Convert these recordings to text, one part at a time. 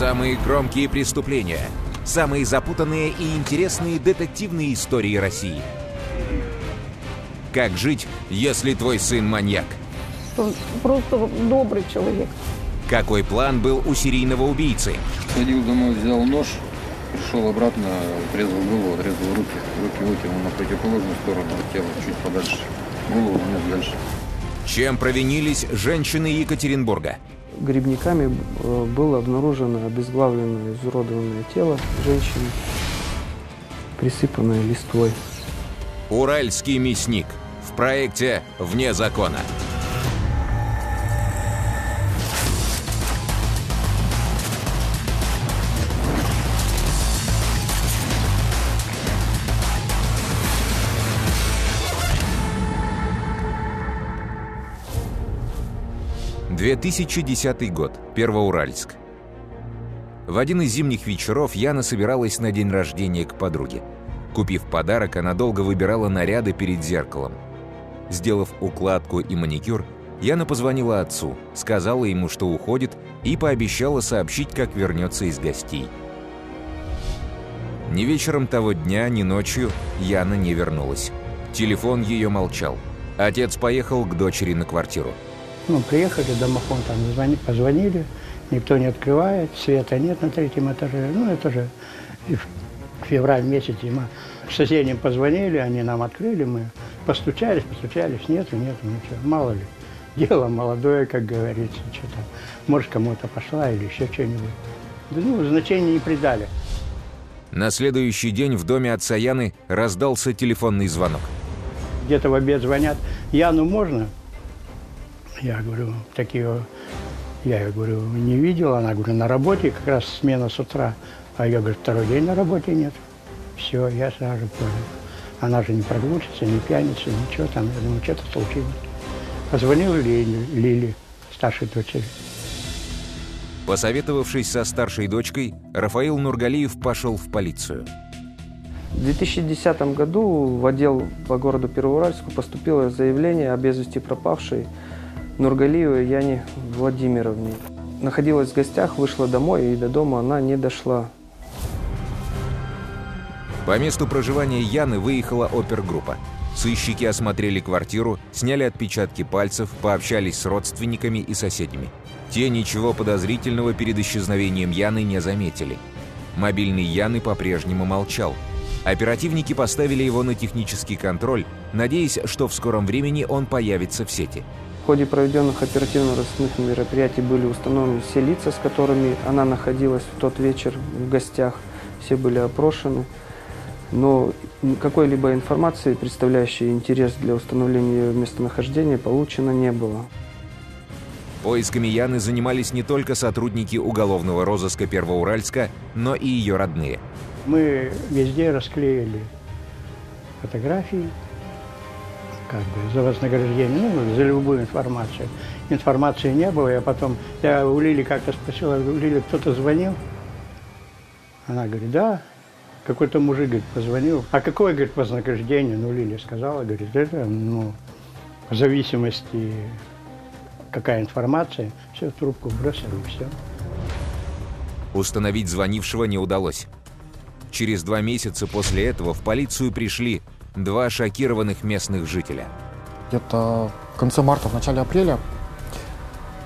Самые громкие преступления. Самые запутанные и интересные детективные истории России. Как жить, если твой сын маньяк? Он просто добрый человек. Какой план был у серийного убийцы? Ходил домой, взял нож, пришел обратно, отрезал голову, отрезал руки. Руки вытянул на противоположную сторону тела, чуть подальше. Голову унес дальше. Чем провинились женщины Екатеринбурга? Грибниками э, было обнаружено обезглавленное, изуродованное тело женщины, присыпанное листвой. Уральский мясник в проекте «Вне закона». «2010 год. Первоуральск. В один из зимних вечеров Яна собиралась на день рождения к подруге. Купив подарок, она долго выбирала наряды перед зеркалом. Сделав укладку и маникюр, Яна позвонила отцу, сказала ему, что уходит, и пообещала сообщить, как вернется из гостей. Ни вечером того дня, ни ночью Яна не вернулась. Телефон ее молчал. Отец поехал к дочери на квартиру. Ну, приехали, домофон там звони, позвонили, никто не открывает, света нет на третьем этаже. Ну, это же февраль месяц, зима. Соседям позвонили, они нам открыли, мы постучались, постучались, нету, нету, ничего. Мало ли, дело молодое, как говорится, что-то. Может, кому-то пошла или еще что-нибудь. Да, ну, значения не придали. На следующий день в доме отца Яны раздался телефонный звонок. Где-то в обед звонят, Яну можно? Я говорю, такие, я говорю, не видел. Она говорю, на работе, как раз смена с утра. А я говорю, второй день на работе нет. Все, я сразу понял. Она же не прогулится, не пьяница, ничего там. Я думаю, что-то случилось. Позвонил Лиле, Лиле, старшей дочери. Посоветовавшись со старшей дочкой, Рафаил Нургалиев пошел в полицию. В 2010 году в отдел по городу Первоуральску поступило заявление о без вести пропавшей Нургалиевой Яне Владимировне. Находилась в гостях, вышла домой, и до дома она не дошла. По месту проживания Яны выехала опергруппа. Сыщики осмотрели квартиру, сняли отпечатки пальцев, пообщались с родственниками и соседями. Те ничего подозрительного перед исчезновением Яны не заметили. Мобильный Яны по-прежнему молчал. Оперативники поставили его на технический контроль, надеясь, что в скором времени он появится в сети. В ходе проведенных оперативно-розыскных мероприятий были установлены все лица, с которыми она находилась в тот вечер в гостях. Все были опрошены. Но какой-либо информации, представляющей интерес для установления ее местонахождения, получено не было. Поисками Яны занимались не только сотрудники уголовного розыска Первоуральска, но и ее родные. Мы везде расклеили фотографии, как бы за вознаграждение, ну, за любую информацию. Информации не было, я потом, я у Лили как-то спросила, у Лили кто-то звонил? Она говорит, да, какой-то мужик, говорит, позвонил. А какое, говорит, вознаграждение? Ну, Лили сказала, говорит, это, ну, в зависимости, какая информация, все, трубку бросили, все. Установить звонившего не удалось. Через два месяца после этого в полицию пришли два шокированных местных жителя. Где-то в конце марта, в начале апреля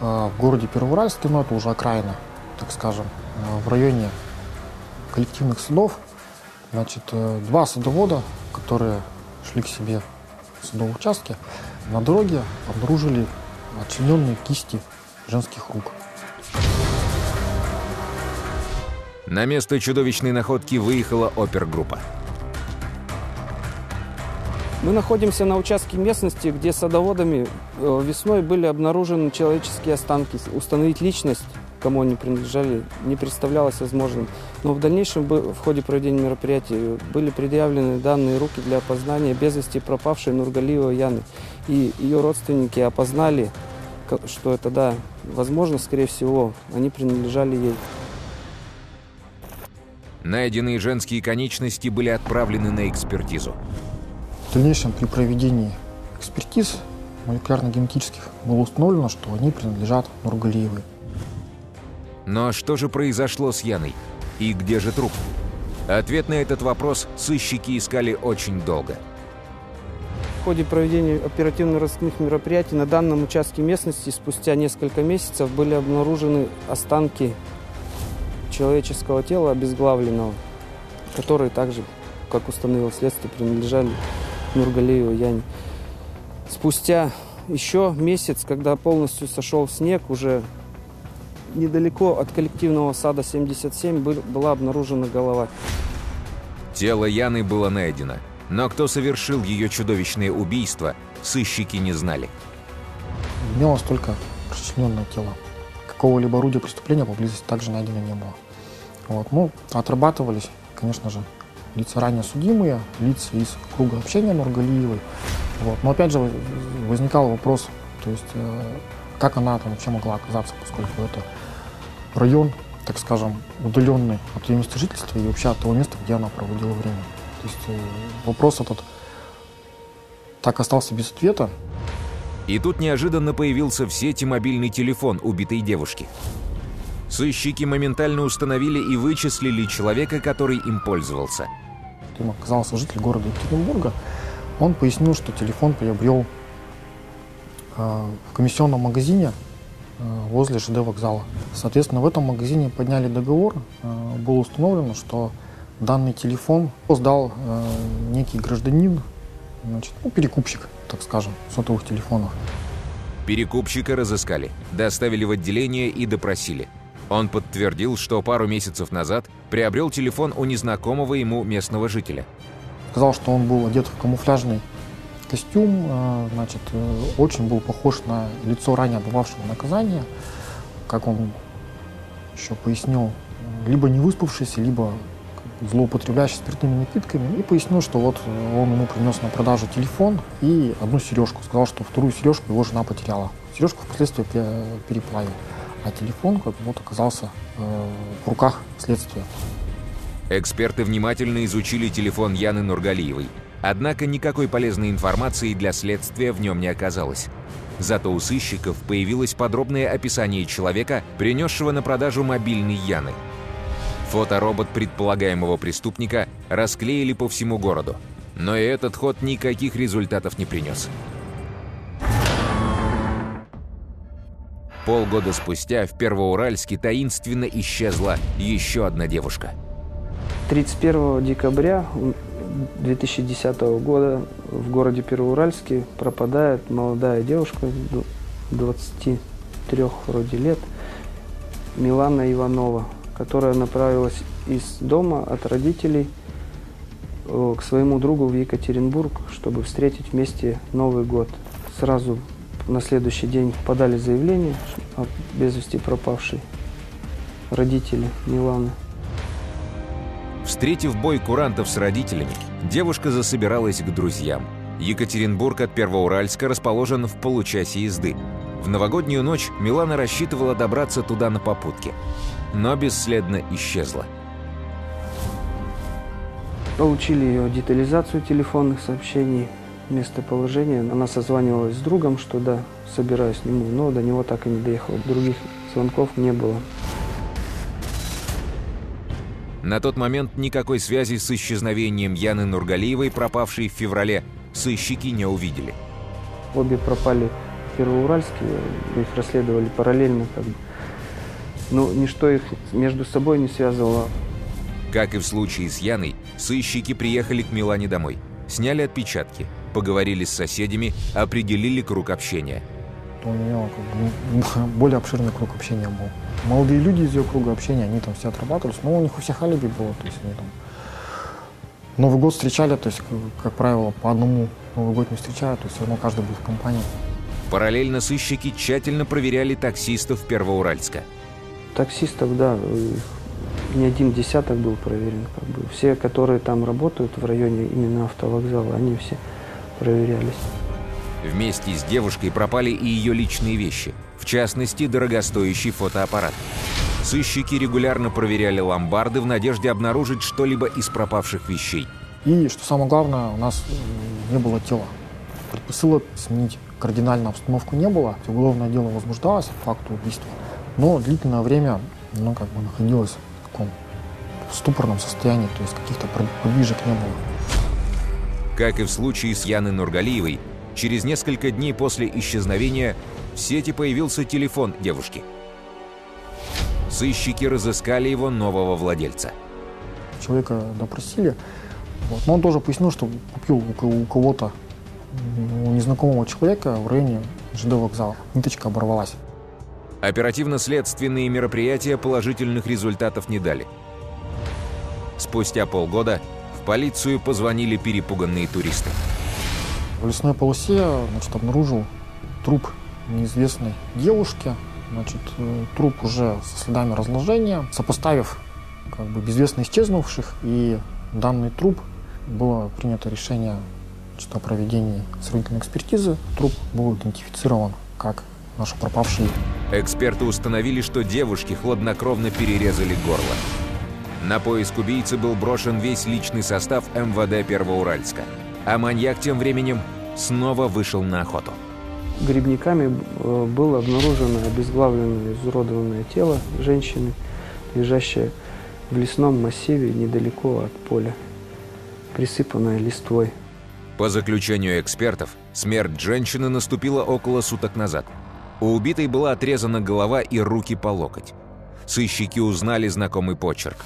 э, в городе Первоуральске, ну это уже окраина, так скажем, э, в районе коллективных судов, значит, э, два садовода, которые шли к себе в садовом участке, на дороге обнаружили отчлененные кисти женских рук. На место чудовищной находки выехала опергруппа. Мы находимся на участке местности, где садоводами э, весной были обнаружены человеческие останки. Установить личность, кому они принадлежали, не представлялось возможным. Но в дальнейшем в ходе проведения мероприятий были предъявлены данные руки для опознания без вести пропавшей Нургалиева Яны. И ее родственники опознали, что это, да, возможно, скорее всего, они принадлежали ей. Найденные женские конечности были отправлены на экспертизу. В дальнейшем при проведении экспертиз молекулярно-генетических было установлено, что они принадлежат Нургалиевой. Но что же произошло с Яной? И где же труп? Ответ на этот вопрос сыщики искали очень долго. В ходе проведения оперативно-розыскных мероприятий на данном участке местности спустя несколько месяцев были обнаружены останки человеческого тела обезглавленного, которые также, как установило следствие, принадлежали Нургалееву Яне. Спустя еще месяц, когда полностью сошел снег, уже недалеко от коллективного сада 77 была обнаружена голова. Тело Яны было найдено, но кто совершил ее чудовищное убийство, сыщики не знали. Имелось только расчлененное тело. Какого-либо орудия преступления поблизости также найдено не было. Вот. Ну, отрабатывались, конечно же, лица ранее судимые, лица из круга общения Нургалиевой. Вот. Но опять же возникал вопрос, то есть э, как она там вообще могла оказаться, поскольку это район, так скажем, удаленный от ее места жительства и вообще от того места, где она проводила время. То есть э, вопрос этот так остался без ответа. И тут неожиданно появился в сети мобильный телефон убитой девушки. Сыщики моментально установили и вычислили человека, который им пользовался. Им оказался житель города Екатеринбурга. Он пояснил, что телефон приобрел э, в комиссионном магазине Э, возле ЖД вокзала. Соответственно, в этом магазине подняли договор. Э, было установлено, что данный телефон сдал некий гражданин, значит, ну, перекупщик, так скажем, сотовых телефонов. Перекупщика разыскали, доставили в отделение и допросили. Он подтвердил, что пару месяцев назад приобрел телефон у незнакомого ему местного жителя. Сказал, что он был одет в камуфляжный Костюм, э, значит, э, очень был похож на лицо ранее отбывавшего наказания, как он еще пояснил, либо не выспавшийся, либо злоупотребляющий спиртными напитками, и пояснил, что вот он ему принес на продажу телефон и одну сережку. Сказал, что вторую сережку его жена потеряла. Сережку впоследствии переплавил, а телефон как вот оказался э, в руках следствия. Эксперты внимательно изучили телефон Яны Нургалиевой. Однако никакой полезной информации для следствия в нем не оказалось. Зато у сыщиков появилось подробное описание человека, принесшего на продажу мобильный Яны. Фоторобот предполагаемого преступника расклеили по всему городу. Но и этот ход никаких результатов не принес. Полгода спустя в Первоуральске таинственно исчезла еще одна девушка. 31 декабря 2010 года в городе Первоуральске пропадает молодая девушка, 23 вроде лет, Милана Иванова, которая направилась из дома от родителей э, к своему другу в Екатеринбург, чтобы встретить вместе Новый год. Сразу на следующий день подали заявление о без вести пропавшей родители Миланы. Встретив бой курантов с родителями, девушка засобиралась к друзьям. Екатеринбург от Первоуральска расположен в получасе езды. В новогоднюю ночь Милана рассчитывала добраться туда на попутке, но бесследно исчезла. Получили ее детализацию телефонных сообщений, местоположение. Она созванивалась с другом, что да, собираюсь к нему, но до него так и не доехала. Других звонков не было. На тот момент никакой связи с исчезновением Яны Нургалиевой, пропавшей в феврале, сыщики не увидели. Обе пропали в Первоуральске, их расследовали параллельно. Как бы. Но ничто их между собой не связывало. Как и в случае с Яной, сыщики приехали к Милане домой, сняли отпечатки, поговорили с соседями, определили круг общения. У нее как бы, более обширный круг общения был молодые люди из ее круга общения, они там все отрабатывались, но у них у всех алиби было, то есть они там Новый год встречали, то есть, как, как правило, по одному Новый год не встречают, то есть все равно каждый был в компании. Параллельно сыщики тщательно проверяли таксистов Первоуральска. Таксистов, да, не один десяток был проверен. Как бы. Все, которые там работают в районе именно автовокзала, они все проверялись. Вместе с девушкой пропали и ее личные вещи – в частности, дорогостоящий фотоаппарат. Сыщики регулярно проверяли ломбарды в надежде обнаружить что-либо из пропавших вещей. И, что самое главное, у нас не было тела. Предпосылок сменить кардинально обстановку не было. Уголовное дело возбуждалось по факту убийства. Но длительное время ну, как бы находилась в таком ступорном состоянии, то есть каких-то подвижек не было. Как и в случае с Яной Нургалиевой, через несколько дней после исчезновения в сети появился телефон девушки. Сыщики разыскали его нового владельца. Человека допросили, вот. но он тоже пояснил, что купил у кого-то, у незнакомого человека в районе ЖД вокзала. Ниточка оборвалась. Оперативно-следственные мероприятия положительных результатов не дали. Спустя полгода в полицию позвонили перепуганные туристы. В лесной полосе значит, обнаружил труп неизвестной девушки. Значит, э, труп уже со следами разложения. Сопоставив как бы безвестно исчезнувших и данный труп, было принято решение значит, о проведении сравнительной экспертизы. Труп был идентифицирован как наш пропавший. Эксперты установили, что девушки хладнокровно перерезали горло. На поиск убийцы был брошен весь личный состав МВД Первоуральска. А маньяк тем временем снова вышел на охоту. Грибниками э, было обнаружено обезглавленное, изуродованное тело женщины, лежащее в лесном массиве недалеко от поля, присыпанное листвой. По заключению экспертов, смерть женщины наступила около суток назад. У убитой была отрезана голова и руки по локоть. Сыщики узнали знакомый почерк.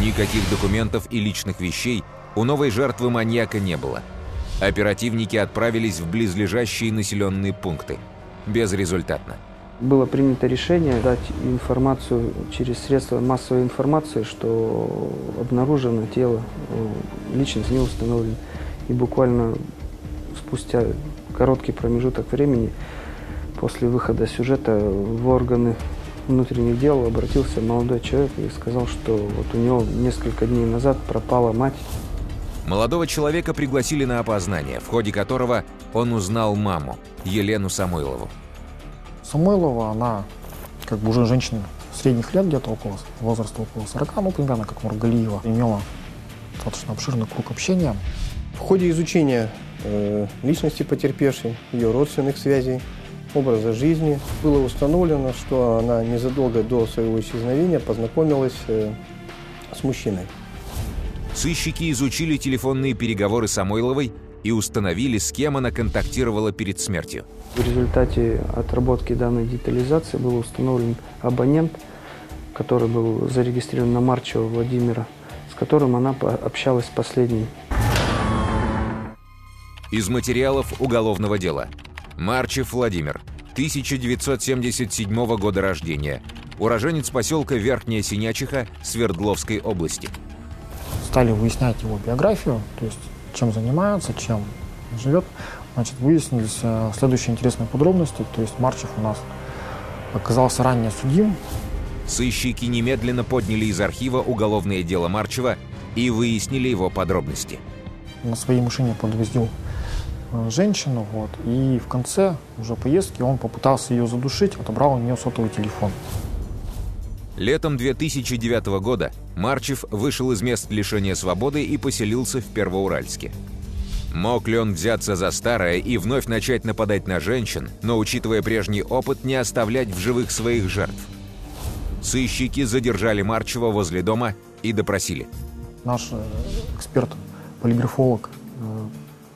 Никаких документов и личных вещей у новой жертвы маньяка не было – Оперативники отправились в близлежащие населенные пункты. Безрезультатно. Было принято решение дать информацию через средства массовой информации, что обнаружено тело, личность не установлена. И буквально спустя короткий промежуток времени после выхода сюжета в органы внутренних дел обратился молодой человек и сказал, что вот у него несколько дней назад пропала мать Молодого человека пригласили на опознание, в ходе которого он узнал маму, Елену Самойлову. Самойлова, она как бы уже женщина средних лет, где-то около возраста около 40, ну, примерно как Маргалиева, имела достаточно обширный круг общения. В ходе изучения э, личности потерпевшей, ее родственных связей, образа жизни, было установлено, что она незадолго до своего исчезновения познакомилась э, с мужчиной. Сыщики изучили телефонные переговоры Самойловой и установили, с кем она контактировала перед смертью. В результате отработки данной детализации был установлен абонент, который был зарегистрирован на Марчева Владимира, с которым она общалась последней. Из материалов уголовного дела. Марчев Владимир, 1977 года рождения, уроженец поселка Верхняя Синячиха Свердловской области – стали выяснять его биографию, то есть чем занимается, чем живет, значит, выяснились э, следующие интересные подробности. То есть Марчев у нас оказался ранее судим. Сыщики немедленно подняли из архива уголовное дело Марчева и выяснили его подробности. На своей машине подвозил женщину, вот, и в конце уже поездки он попытался ее задушить, отобрал у нее сотовый телефон. Летом 2009 года Марчев вышел из мест лишения свободы и поселился в Первоуральске. Мог ли он взяться за старое и вновь начать нападать на женщин, но, учитывая прежний опыт, не оставлять в живых своих жертв? Сыщики задержали Марчева возле дома и допросили. Наш э, эксперт-полиграфолог э,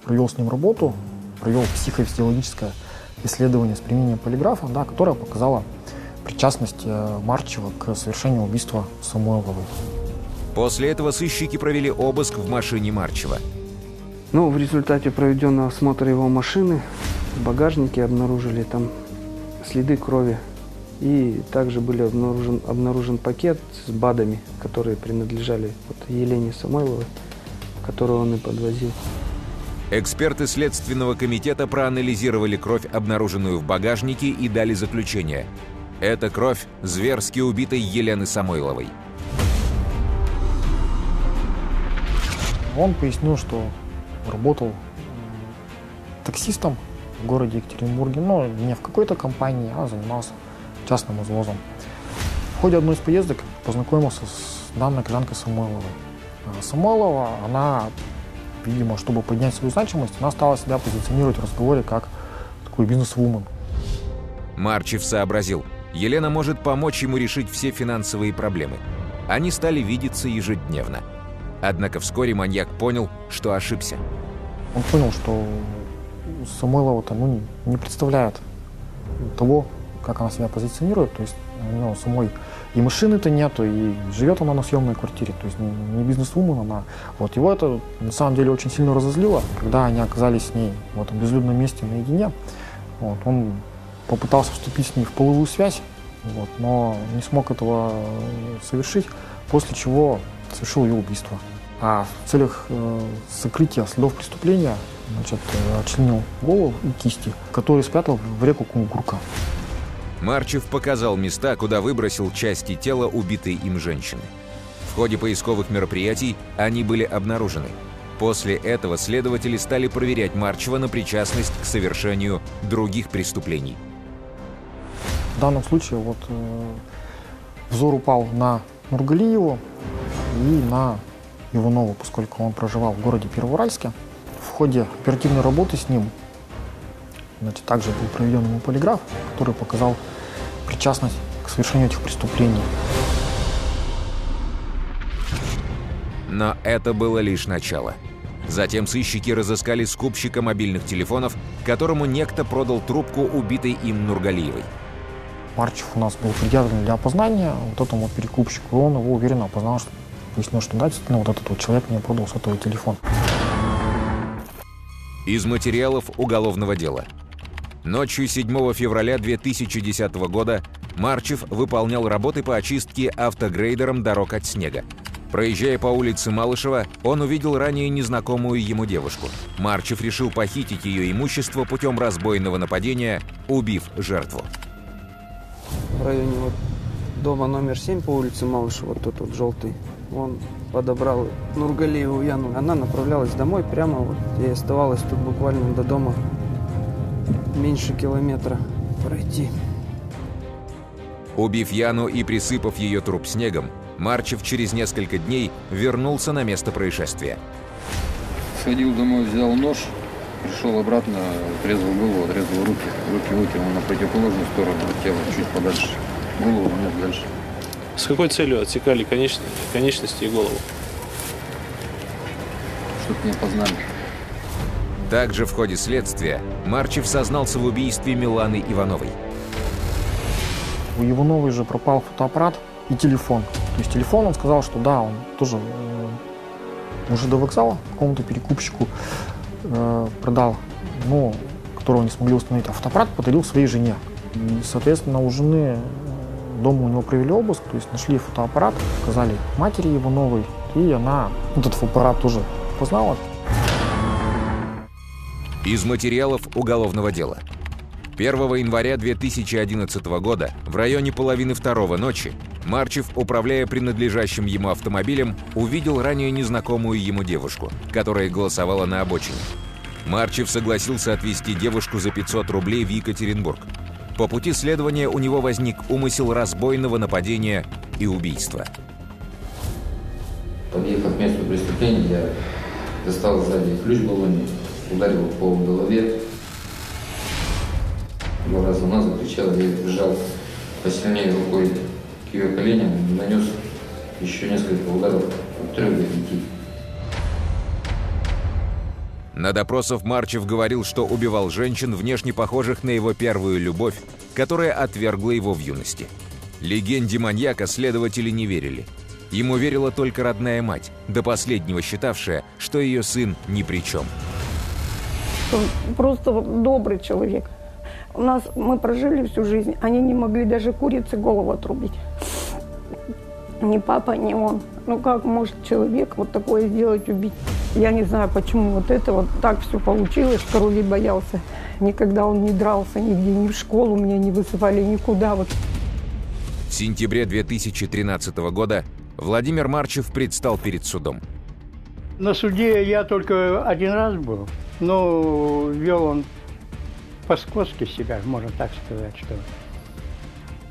провел с ним работу, провел психофизиологическое исследование с применением полиграфа, да, которое показало причастность э, Марчева к совершению убийства Самойловой. После этого сыщики провели обыск в машине Марчева. Ну, в результате проведенного осмотра его машины в багажнике обнаружили там следы крови. И также были обнаружен, обнаружен пакет с БАДами, которые принадлежали вот Елене Самойловой, которую он и подвозил. Эксперты Следственного комитета проанализировали кровь, обнаруженную в багажнике, и дали заключение. Это кровь зверски убитой Елены Самойловой. Он пояснил, что работал таксистом в городе Екатеринбурге, но не в какой-то компании, а занимался частным извозом. В ходе одной из поездок познакомился с данной гражданкой Самойловой. А Самойлова, она, видимо, чтобы поднять свою значимость, она стала себя позиционировать в разговоре как такой бизнес-вумен. Марчев сообразил – Елена может помочь ему решить все финансовые проблемы. Они стали видеться ежедневно. Однако вскоре маньяк понял, что ошибся. Он понял, что Самойлова-то ну, не, не представляет того, как она себя позиционирует. То есть у нее самой и машины-то нету, и живет она на съемной квартире, то есть не, не бизнес-вумен она. Вот его это на самом деле очень сильно разозлило, когда они оказались с ней в этом безлюдном месте наедине. Вот, он попытался вступить с ней в половую связь, вот, но не смог этого совершить, после чего совершил ее убийство. А в целях э, сокрытия следов преступления значит, э, отчленил голову и кисти, которые спрятал в реку Кунгурка. Марчев показал места, куда выбросил части тела убитой им женщины. В ходе поисковых мероприятий они были обнаружены. После этого следователи стали проверять Марчева на причастность к совершению других преступлений. В данном случае вот э, взор упал на Нургалиеву и на Иванова, поскольку он проживал в городе Первоуральске. В ходе оперативной работы с ним значит, также был проведен ему полиграф, который показал причастность к совершению этих преступлений. Но это было лишь начало. Затем сыщики разыскали скупщика мобильных телефонов, которому некто продал трубку убитой им Нургалиевой. Марчев у нас был предъявлен для опознания вот этому перекупщику, и он его уверенно опознал, что выяснил, что да, действительно, вот этот вот человек мне продал сотовый телефон. Из материалов уголовного дела. Ночью 7 февраля 2010 года Марчев выполнял работы по очистке автогрейдером дорог от снега. Проезжая по улице Малышева, он увидел ранее незнакомую ему девушку. Марчев решил похитить ее имущество путем разбойного нападения, убив жертву. В районе вот дома номер 7 по улице Малышева, вот тот вот желтый, он подобрал Нургалиеву Яну. Она направлялась домой прямо вот и оставалась тут буквально до дома меньше километра пройти. Убив Яну и присыпав ее труп снегом, Марчев через несколько дней вернулся на место происшествия. Сходил домой, взял нож, пришел обратно, отрезал голову, отрезал руки. Руки вытянул на противоположную сторону тела, чуть подальше. Голову унес дальше. С какой целью отсекали конечности, конечности и голову? Чтоб не опознали. Также в ходе следствия Марчев сознался в убийстве Миланы Ивановой. У Ивановой же пропал фотоаппарат и телефон. То есть телефон он сказал, что да, он тоже э, уже до вокзала какому-то перекупщику э, продал, но которого не смогли установить, а фотоаппарат подарил своей жене. И, соответственно, у жены э, дома у него провели обыск, то есть нашли фотоаппарат, сказали матери Ивановой, и она этот фотоаппарат тоже познала. Из материалов уголовного дела. 1 января 2011 года в районе половины второго ночи Марчев, управляя принадлежащим ему автомобилем, увидел ранее незнакомую ему девушку, которая голосовала на обочине. Марчев согласился отвезти девушку за 500 рублей в Екатеринбург. По пути следования у него возник умысел разбойного нападения и убийства. Подъехав к месту преступления, я достал сзади ключ баллоне, ударил по голове. Два раза она закричала, я прижал посильнее рукой к ее коленям нанес еще несколько ударов от трех до пяти. На допросах Марчев говорил, что убивал женщин, внешне похожих на его первую любовь, которая отвергла его в юности. Легенде маньяка следователи не верили. Ему верила только родная мать, до последнего считавшая, что ее сын ни при чем. Он просто добрый человек. У нас мы прожили всю жизнь, они не могли даже курице голову отрубить. Ни папа, ни он. Ну как может человек вот такое сделать, убить? Я не знаю, почему вот это вот так все получилось, что Рули боялся. Никогда он не дрался нигде, ни в школу меня не высыпали, никуда. Вот. В сентябре 2013 года Владимир Марчев предстал перед судом. На суде я только один раз был, но вел он по-скотски себя, можно так сказать, что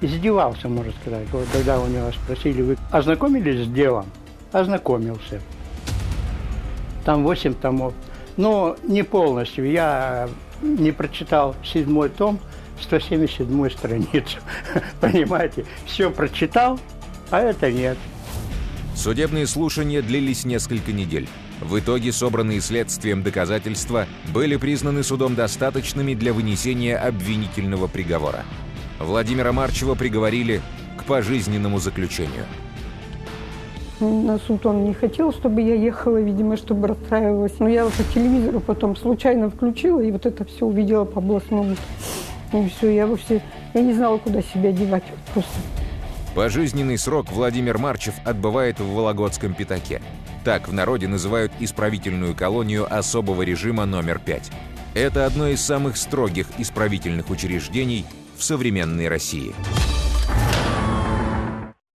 издевался, можно сказать. Вот когда у него спросили, вы ознакомились с делом? Ознакомился. Там 8 томов. Но не полностью. Я не прочитал седьмой том, 177 страницу. Понимаете, все прочитал, а это нет. Судебные слушания длились несколько недель. В итоге собранные следствием доказательства были признаны судом достаточными для вынесения обвинительного приговора. Владимира Марчева приговорили к пожизненному заключению. На суд он не хотел, чтобы я ехала, видимо, чтобы расстраивалась. Но я по телевизору потом случайно включила, и вот это все увидела по областному. И все, я вовсе, я не знала, куда себя девать просто. Пожизненный срок Владимир Марчев отбывает в Вологодском пятаке. Так в народе называют исправительную колонию особого режима номер 5. Это одно из самых строгих исправительных учреждений в современной России.